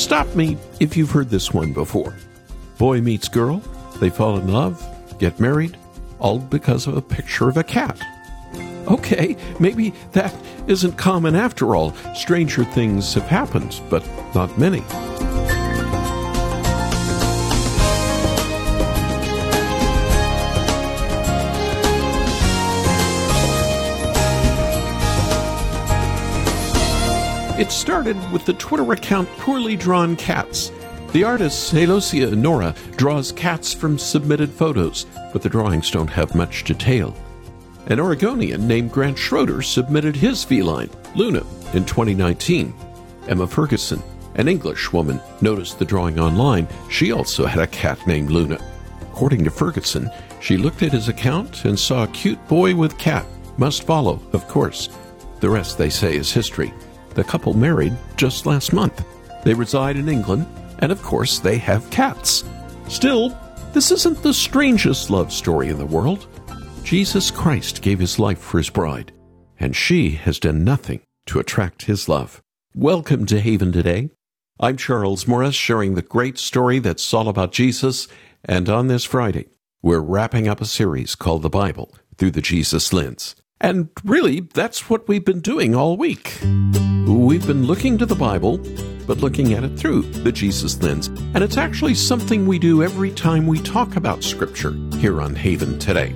Stop me if you've heard this one before. Boy meets girl, they fall in love, get married, all because of a picture of a cat. Okay, maybe that isn't common after all. Stranger things have happened, but not many. It started with the Twitter account Poorly Drawn Cats. The artist Elosia Nora draws cats from submitted photos, but the drawings don't have much detail. An Oregonian named Grant Schroeder submitted his feline, Luna, in 2019. Emma Ferguson, an English woman, noticed the drawing online. She also had a cat named Luna. According to Ferguson, she looked at his account and saw a cute boy with cat. Must follow, of course. The rest, they say, is history. The couple married just last month. They reside in England, and of course, they have cats. Still, this isn't the strangest love story in the world. Jesus Christ gave his life for his bride, and she has done nothing to attract his love. Welcome to Haven today. I'm Charles Morris, sharing the great story that's all about Jesus, and on this Friday, we're wrapping up a series called The Bible through the Jesus lens. And really, that's what we've been doing all week. We've been looking to the Bible, but looking at it through the Jesus lens. And it's actually something we do every time we talk about Scripture here on Haven today.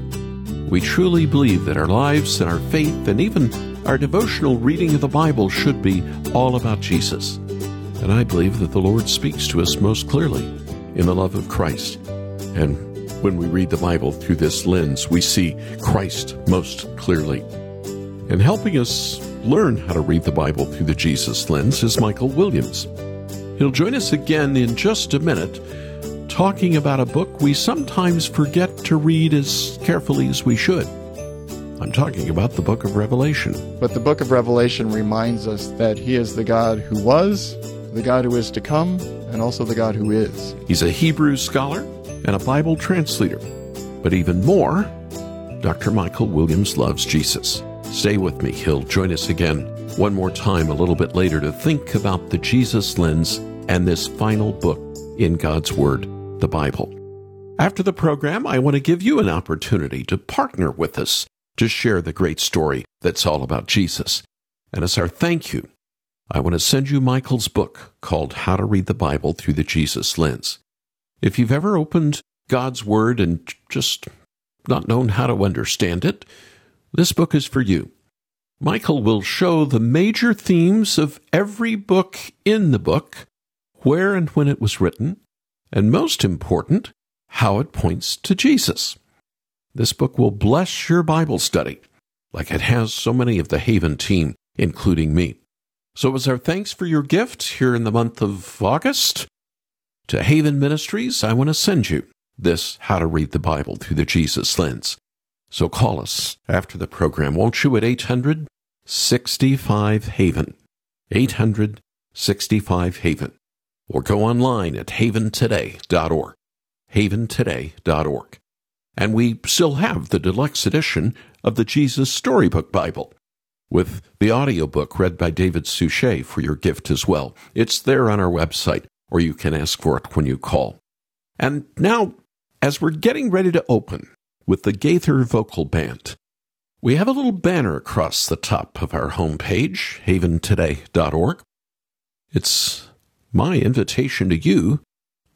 We truly believe that our lives and our faith and even our devotional reading of the Bible should be all about Jesus. And I believe that the Lord speaks to us most clearly in the love of Christ. And when we read the Bible through this lens, we see Christ most clearly. And helping us learn how to read the Bible through the Jesus lens is Michael Williams. He'll join us again in just a minute, talking about a book we sometimes forget to read as carefully as we should. I'm talking about the book of Revelation. But the book of Revelation reminds us that he is the God who was, the God who is to come, and also the God who is. He's a Hebrew scholar and a Bible translator. But even more, Dr. Michael Williams loves Jesus. Stay with me. He'll join us again one more time a little bit later to think about the Jesus lens and this final book in God's Word, the Bible. After the program, I want to give you an opportunity to partner with us to share the great story that's all about Jesus. And as our thank you, I want to send you Michael's book called How to Read the Bible Through the Jesus Lens. If you've ever opened God's Word and just not known how to understand it, this book is for you. Michael will show the major themes of every book in the book, where and when it was written, and most important, how it points to Jesus. This book will bless your Bible study, like it has so many of the Haven team, including me. So, as our thanks for your gift here in the month of August, to Haven Ministries, I want to send you this How to Read the Bible Through the Jesus Lens. So call us after the program, won't you, at 800 65 Haven. 800 65 Haven. Or go online at haventoday.org. Haventoday.org. And we still have the deluxe edition of the Jesus Storybook Bible with the audiobook read by David Suchet for your gift as well. It's there on our website, or you can ask for it when you call. And now, as we're getting ready to open with the Gaither Vocal Band, we have a little banner across the top of our homepage, haventoday.org. It's my invitation to you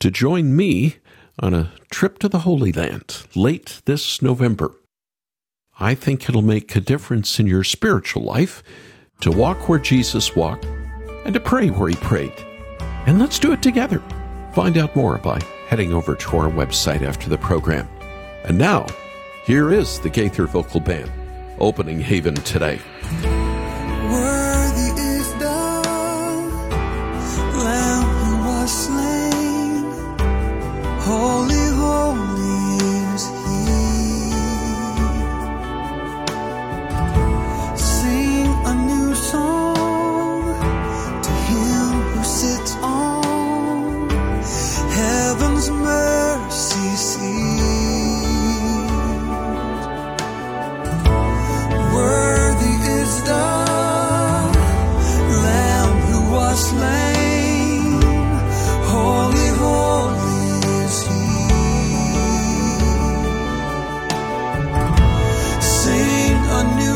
to join me on a trip to the Holy Land late this November. I think it'll make a difference in your spiritual life to walk where Jesus walked and to pray where he prayed. And let's do it together. Find out more by heading over to our website after the program. And now, here is the Gaither Vocal Band opening Haven today.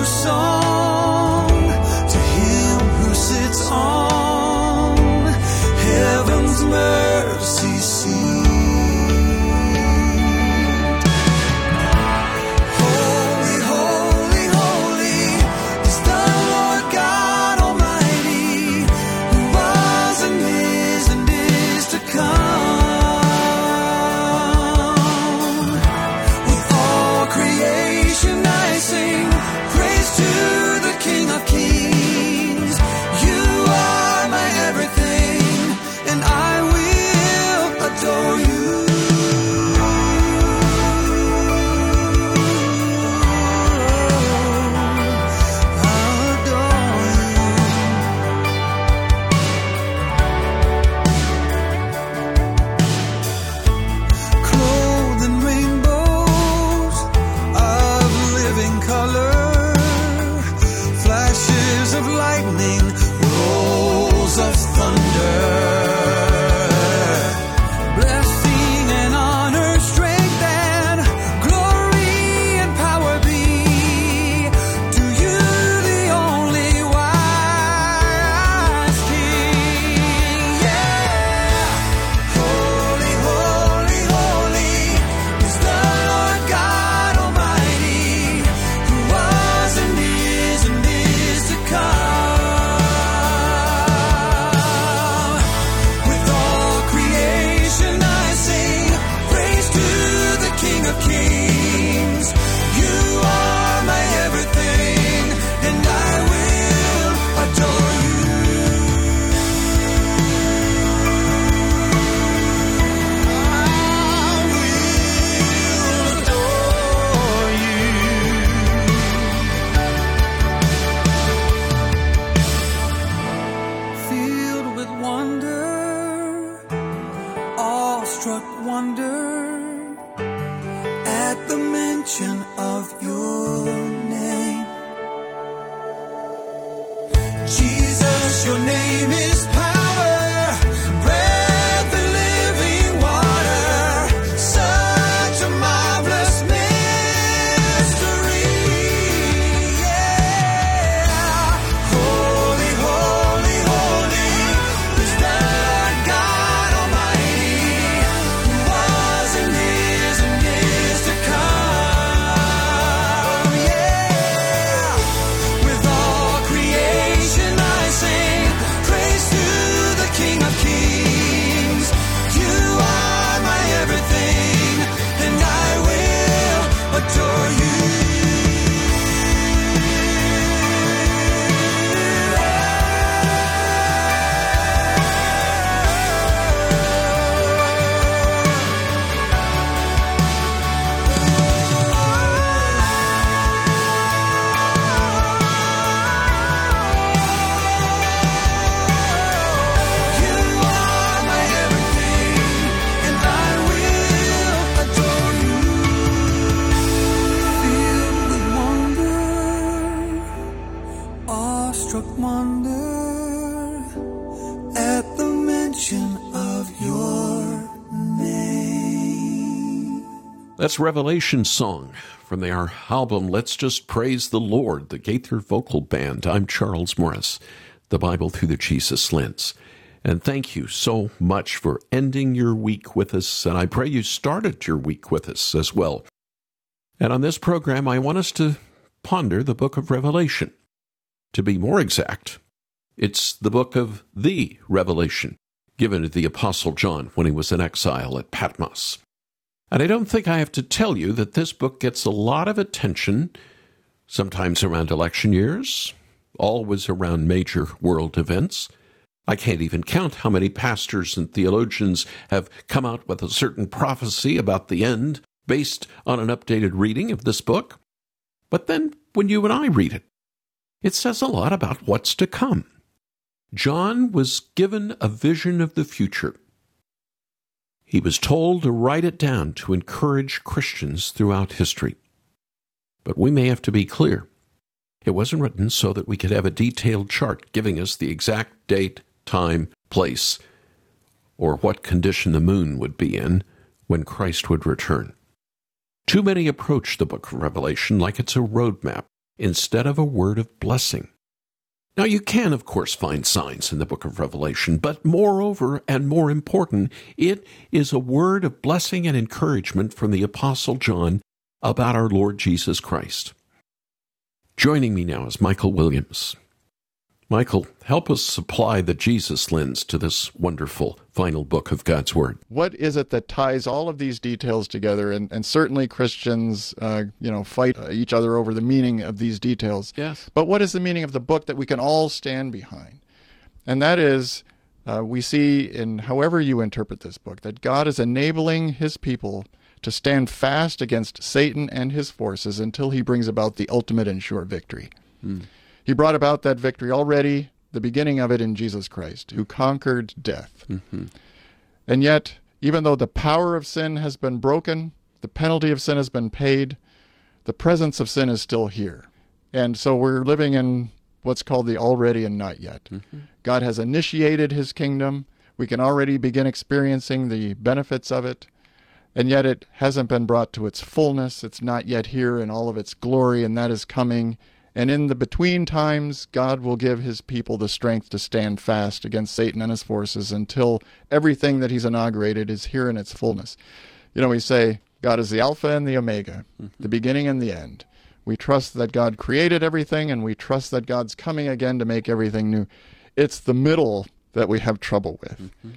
song. That's Revelation Song from their album Let's Just Praise the Lord, the Gaither Vocal Band. I'm Charles Morris, the Bible through the Jesus lens. And thank you so much for ending your week with us. And I pray you started your week with us as well. And on this program, I want us to ponder the book of Revelation. To be more exact, it's the book of the Revelation, given to the Apostle John when he was in exile at Patmos. And I don't think I have to tell you that this book gets a lot of attention, sometimes around election years, always around major world events. I can't even count how many pastors and theologians have come out with a certain prophecy about the end based on an updated reading of this book. But then, when you and I read it, it says a lot about what's to come. John was given a vision of the future. He was told to write it down to encourage Christians throughout history. But we may have to be clear. It wasn't written so that we could have a detailed chart giving us the exact date, time, place, or what condition the moon would be in when Christ would return. Too many approach the book of Revelation like it's a roadmap instead of a word of blessing. Now, you can, of course, find signs in the book of Revelation, but moreover and more important, it is a word of blessing and encouragement from the Apostle John about our Lord Jesus Christ. Joining me now is Michael Williams. Michael, help us supply the Jesus lens to this wonderful final book of God's Word. What is it that ties all of these details together? And, and certainly Christians, uh, you know, fight each other over the meaning of these details. Yes. But what is the meaning of the book that we can all stand behind? And that is, uh, we see in however you interpret this book, that God is enabling his people to stand fast against Satan and his forces until he brings about the ultimate and sure victory. He brought about that victory already, the beginning of it in Jesus Christ, who conquered death. Mm-hmm. And yet, even though the power of sin has been broken, the penalty of sin has been paid, the presence of sin is still here. And so we're living in what's called the already and not yet. Mm-hmm. God has initiated his kingdom. We can already begin experiencing the benefits of it. And yet it hasn't been brought to its fullness. It's not yet here in all of its glory, and that is coming. And in the between times, God will give his people the strength to stand fast against Satan and his forces until everything that he's inaugurated is here in its fullness. You know, we say God is the Alpha and the Omega, mm-hmm. the beginning and the end. We trust that God created everything, and we trust that God's coming again to make everything new. It's the middle that we have trouble with. Mm-hmm.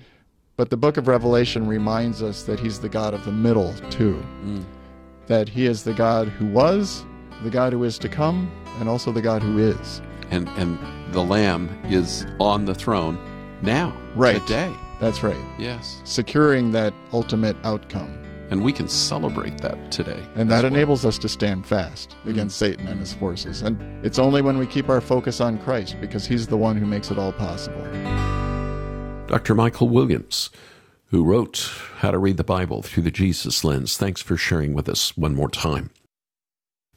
But the book of Revelation reminds us that he's the God of the middle, too. Mm. That he is the God who was, the God who is to come, and also the God who is. And, and the Lamb is on the throne now, Right. today. That's right. Yes. Securing that ultimate outcome. And we can celebrate that today. And that well. enables us to stand fast against mm. Satan and his forces. And it's only when we keep our focus on Christ because he's the one who makes it all possible. Dr. Michael Williams, who wrote How to Read the Bible Through the Jesus Lens. Thanks for sharing with us one more time.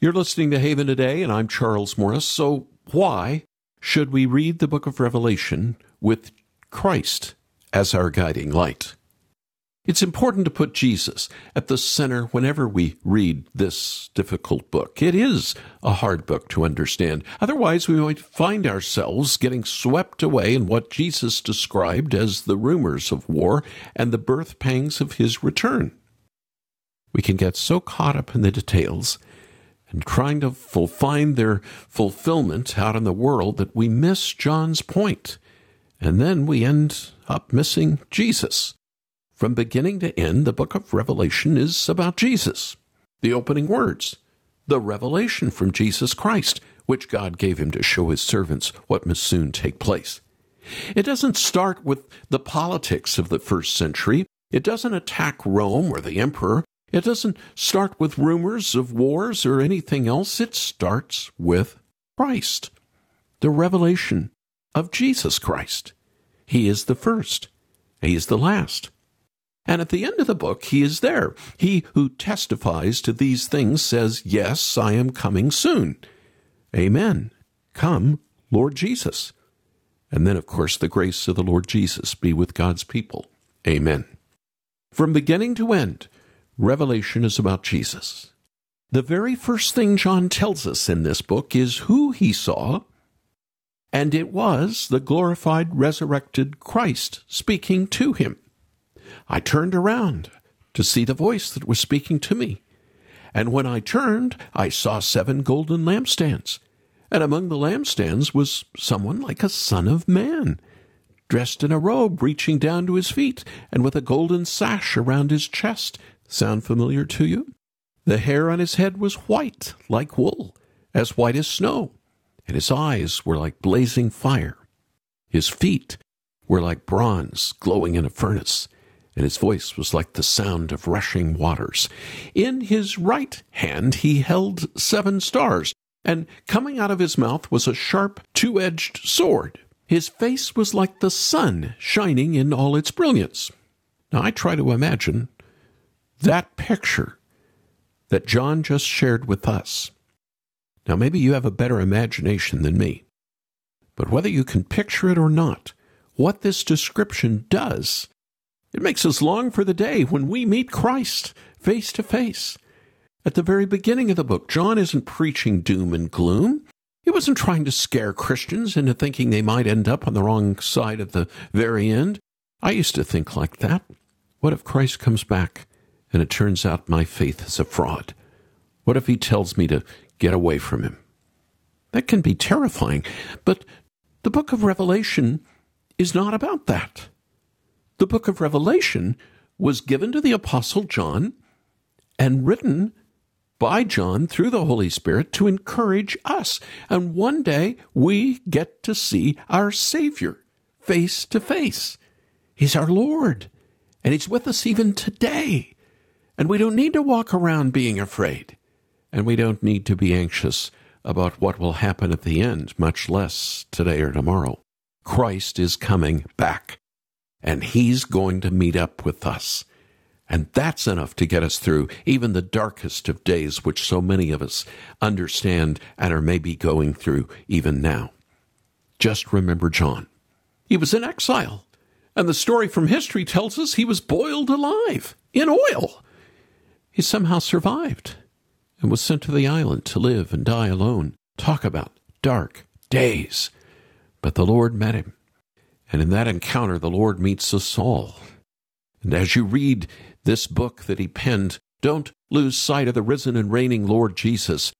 You're listening to Haven Today, and I'm Charles Morris. So, why should we read the book of Revelation with Christ as our guiding light? It's important to put Jesus at the center whenever we read this difficult book. It is a hard book to understand. Otherwise, we might find ourselves getting swept away in what Jesus described as the rumors of war and the birth pangs of his return. We can get so caught up in the details and trying to find their fulfillment out in the world that we miss John's point, and then we end up missing Jesus. From beginning to end, the book of Revelation is about Jesus. The opening words, the revelation from Jesus Christ, which God gave him to show his servants what must soon take place. It doesn't start with the politics of the first century. It doesn't attack Rome or the emperor. It doesn't start with rumors of wars or anything else. It starts with Christ, the revelation of Jesus Christ. He is the first. He is the last. And at the end of the book, he is there. He who testifies to these things says, Yes, I am coming soon. Amen. Come, Lord Jesus. And then, of course, the grace of the Lord Jesus be with God's people. Amen. From beginning to end, Revelation is about Jesus. The very first thing John tells us in this book is who he saw, and it was the glorified, resurrected Christ speaking to him. I turned around to see the voice that was speaking to me. And when I turned, I saw seven golden lampstands. And among the lampstands was someone like a son of man, dressed in a robe reaching down to his feet, and with a golden sash around his chest. Sound familiar to you? The hair on his head was white, like wool, as white as snow, and his eyes were like blazing fire. His feet were like bronze glowing in a furnace and his voice was like the sound of rushing waters. In his right hand he held seven stars, and coming out of his mouth was a sharp, two edged sword. His face was like the sun shining in all its brilliance. Now I try to imagine that picture that John just shared with us. Now, maybe you have a better imagination than me, but whether you can picture it or not, what this description does it makes us long for the day when we meet Christ face to face. At the very beginning of the book, John isn't preaching doom and gloom. He wasn't trying to scare Christians into thinking they might end up on the wrong side of the very end. I used to think like that. What if Christ comes back and it turns out my faith is a fraud? What if he tells me to get away from him? That can be terrifying, but the book of Revelation is not about that. The book of Revelation was given to the Apostle John and written by John through the Holy Spirit to encourage us. And one day we get to see our Savior face to face. He's our Lord, and He's with us even today. And we don't need to walk around being afraid, and we don't need to be anxious about what will happen at the end, much less today or tomorrow. Christ is coming back and He's going to meet up with us. And that's enough to get us through even the darkest of days, which so many of us understand and are maybe going through even now. Just remember John. He was in exile, and the story from history tells us he was boiled alive in oil. He somehow survived and was sent to the island to live and die alone. Talk about dark days. But the Lord met him and in that encounter, the Lord meets us all. And as you read this book that he penned, don't lose sight of the risen and reigning Lord Jesus.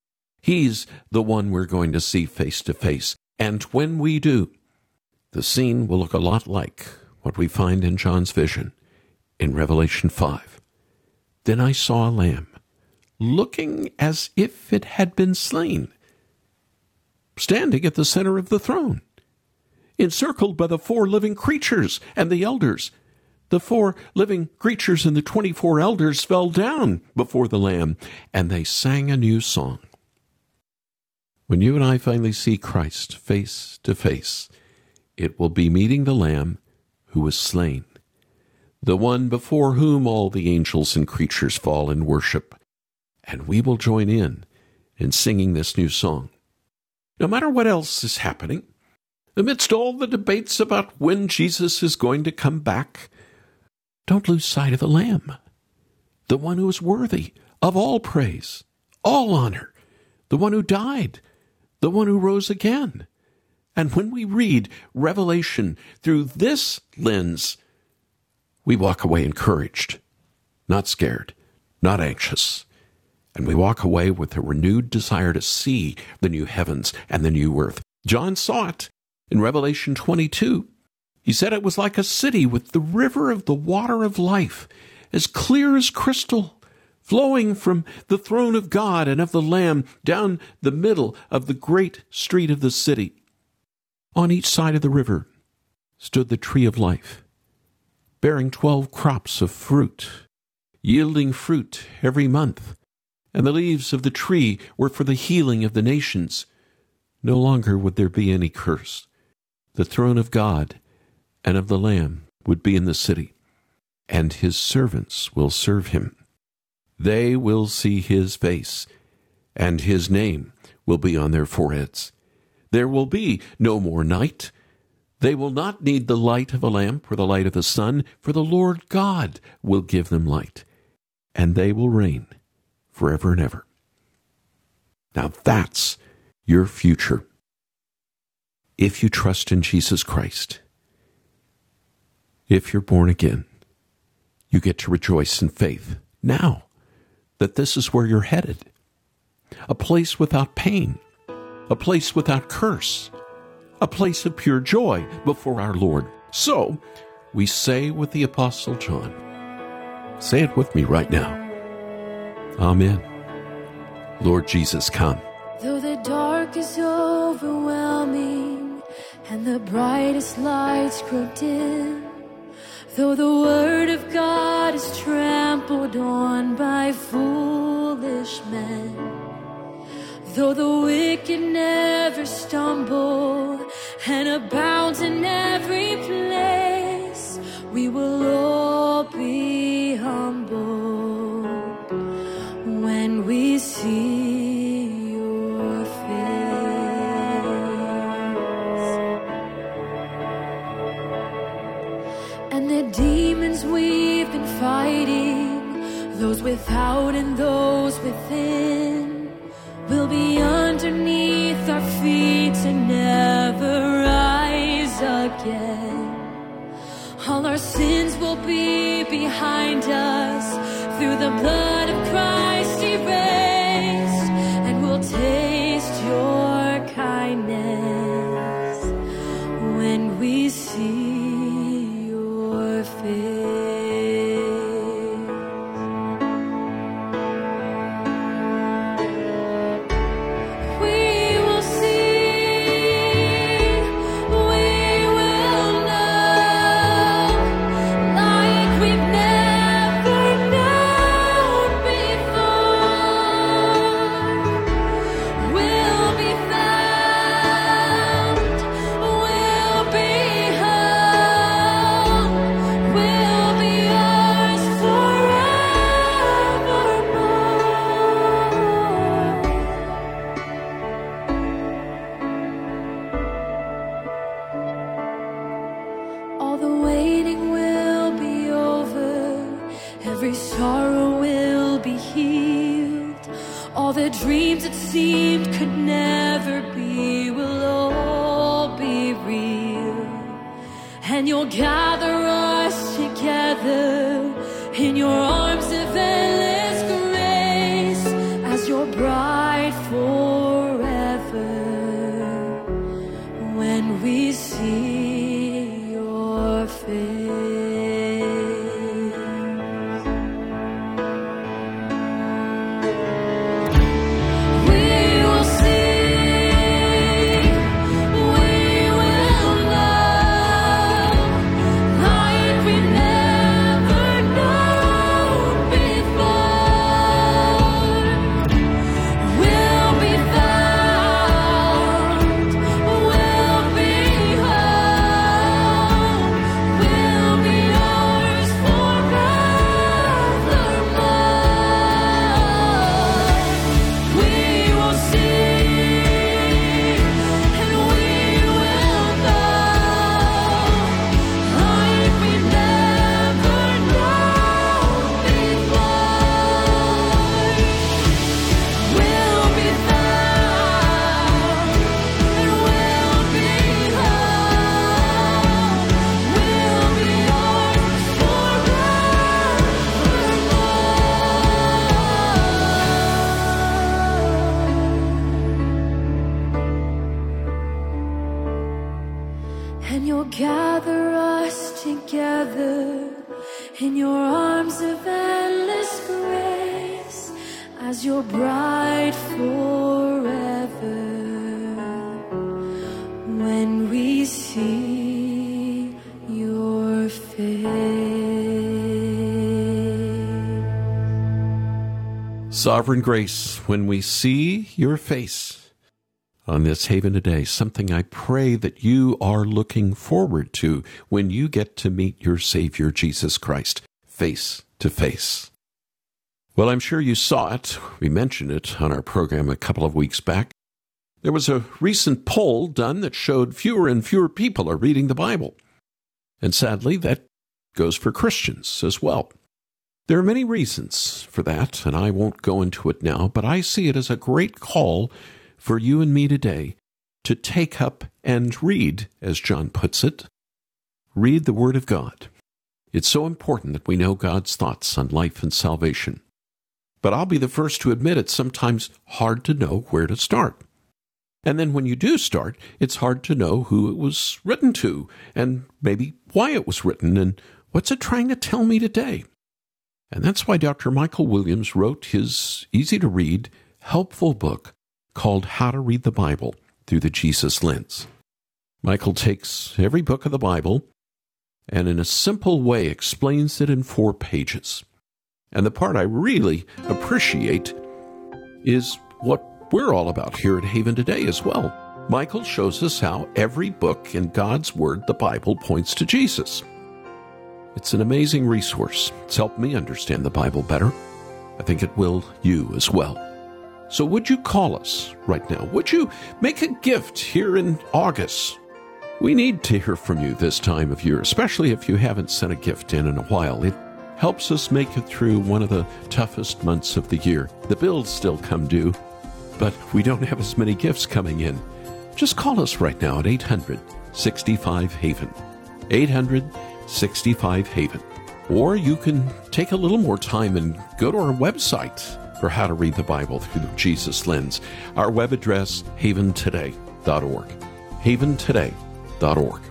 He's the one we're going to see face to face. And when we do, the scene will look a lot like what we find in John's vision in Revelation 5. Then I saw a lamb, looking as if it had been slain, standing at the center of the throne encircled by the four living creatures and the elders. The four living creatures and the 24 elders fell down before the Lamb, and they sang a new song. When you and I finally see Christ face to face, it will be meeting the Lamb who was slain. The one before whom all the angels and creatures fall in worship. And we will join in in singing this new song. No matter what else is happening, amidst all the debates about when Jesus is going to come back, don't lose sight of the Lamb, the one who is worthy of all praise, all honor, the one who died, the one who rose again. And when we read Revelation through this lens, we walk away encouraged, not scared, not anxious. And we walk away with a renewed desire to see the new heavens and the new earth. John saw it in Revelation 22. He said it was like a city with the river of the water of life, as clear as crystal, flowing from the throne of God and of the Lamb down the middle of the great street of the city. On each side of the river stood the tree of life, bearing twelve crops of fruit, yielding fruit every month. And the leaves of the tree were for the healing of the nations. No longer would there be any curse. The throne of God and of the Lamb would be in the city, and his servants will serve him. They will see his face, and his name will be on their foreheads. There will be no more night. They will not need the light of a lamp or the light of the sun, for the Lord God will give them light, and they will reign forever and ever. Now that's your future. If you trust in Jesus Christ, if you're born again, you get to rejoice in faith now that this is where you're headed a place without pain, a place without curse, a place of pure joy before our Lord. So, we say with the Apostle John, say it with me right now. Amen. Lord Jesus, come. Though the dark is overwhelming and the brightest lights grow dim, though the word of God is trampled on by foolish men, though the wicked never stumble and abound in every place, we will all be humble when we see your face. And the demons we've been fighting, those without and those within, be underneath our feet and never rise again. All our sins will be behind us through the blood of Christ erased, and we'll taste in your arms of endless grace as your bride forever. When we see your face. Sovereign grace, when we see your face on this haven today, something I pray that you are looking forward to when you get to meet your Savior Jesus Christ face to face. Well, I'm sure you saw it. We mentioned it on our program a couple of weeks back. There was a recent poll done that showed fewer and fewer people are reading the Bible. And sadly, that goes for Christians as well. There are many reasons for that, and I won't go into it now, but I see it as a great call for you and me today to take up and read, as John puts it, read the Word of God. It's so important that we know God's thoughts on life and salvation. But I'll be the first to admit it's sometimes hard to know where to start. And then when you do start, it's hard to know who it was written to, and maybe why it was written, and what's it trying to tell me today. And that's why Dr. Michael Williams wrote his easy to read, helpful book called How to Read the Bible Through the Jesus Lens. Michael takes every book of the Bible and in a simple way explains it in four pages. And the part I really appreciate is what we're all about here at Haven today as well. Michael shows us how every book in God's Word, the Bible, points to Jesus. It's an amazing resource. It's helped me understand the Bible better. I think it will you as well. So, would you call us right now? Would you make a gift here in August? We need to hear from you this time of year, especially if you haven't sent a gift in in a while. It helps us make it through one of the toughest months of the year. The bills still come due, but we don't have as many gifts coming in. Just call us right now at 800 65 Haven. 800 65 Haven. Or you can take a little more time and go to our website for how to read the Bible through the Jesus lens. Our web address, haventoday.org. Haventoday.org.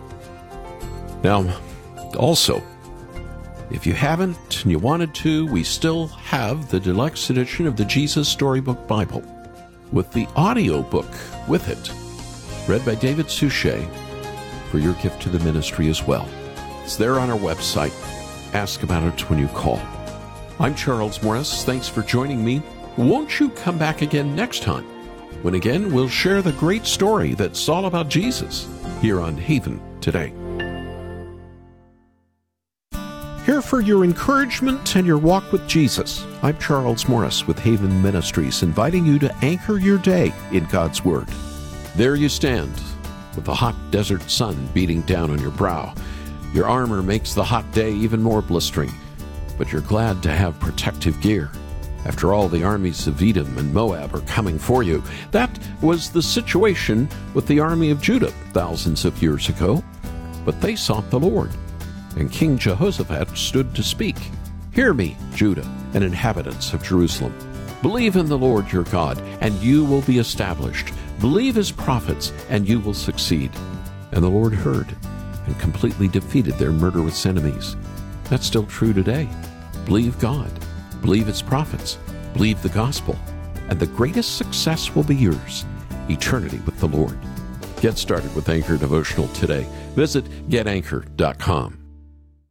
Now, also, if you haven't and you wanted to, we still have the deluxe edition of the Jesus Storybook Bible with the audio book with it, read by David Suchet, for your gift to the ministry as well. It's there on our website. Ask about it when you call. I'm Charles Morris. Thanks for joining me. Won't you come back again next time? When again we'll share the great story that's all about Jesus here on Haven today. Here for your encouragement and your walk with Jesus. I'm Charles Morris with Haven Ministries, inviting you to anchor your day in God's Word. There you stand, with the hot desert sun beating down on your brow. Your armor makes the hot day even more blistering, but you're glad to have protective gear. After all, the armies of Edom and Moab are coming for you. That was the situation with the army of Judah thousands of years ago. But they sought the Lord, and King Jehoshaphat stood to speak. Hear me, Judah and inhabitants of Jerusalem. Believe in the Lord your God, and you will be established. Believe his prophets, and you will succeed. And the Lord heard and completely defeated their murderous enemies. That's still true today. Believe God, believe his prophets, believe the gospel, and the greatest success will be yours eternity with the Lord. Get started with Anchor Devotional today. Visit getanchor.com.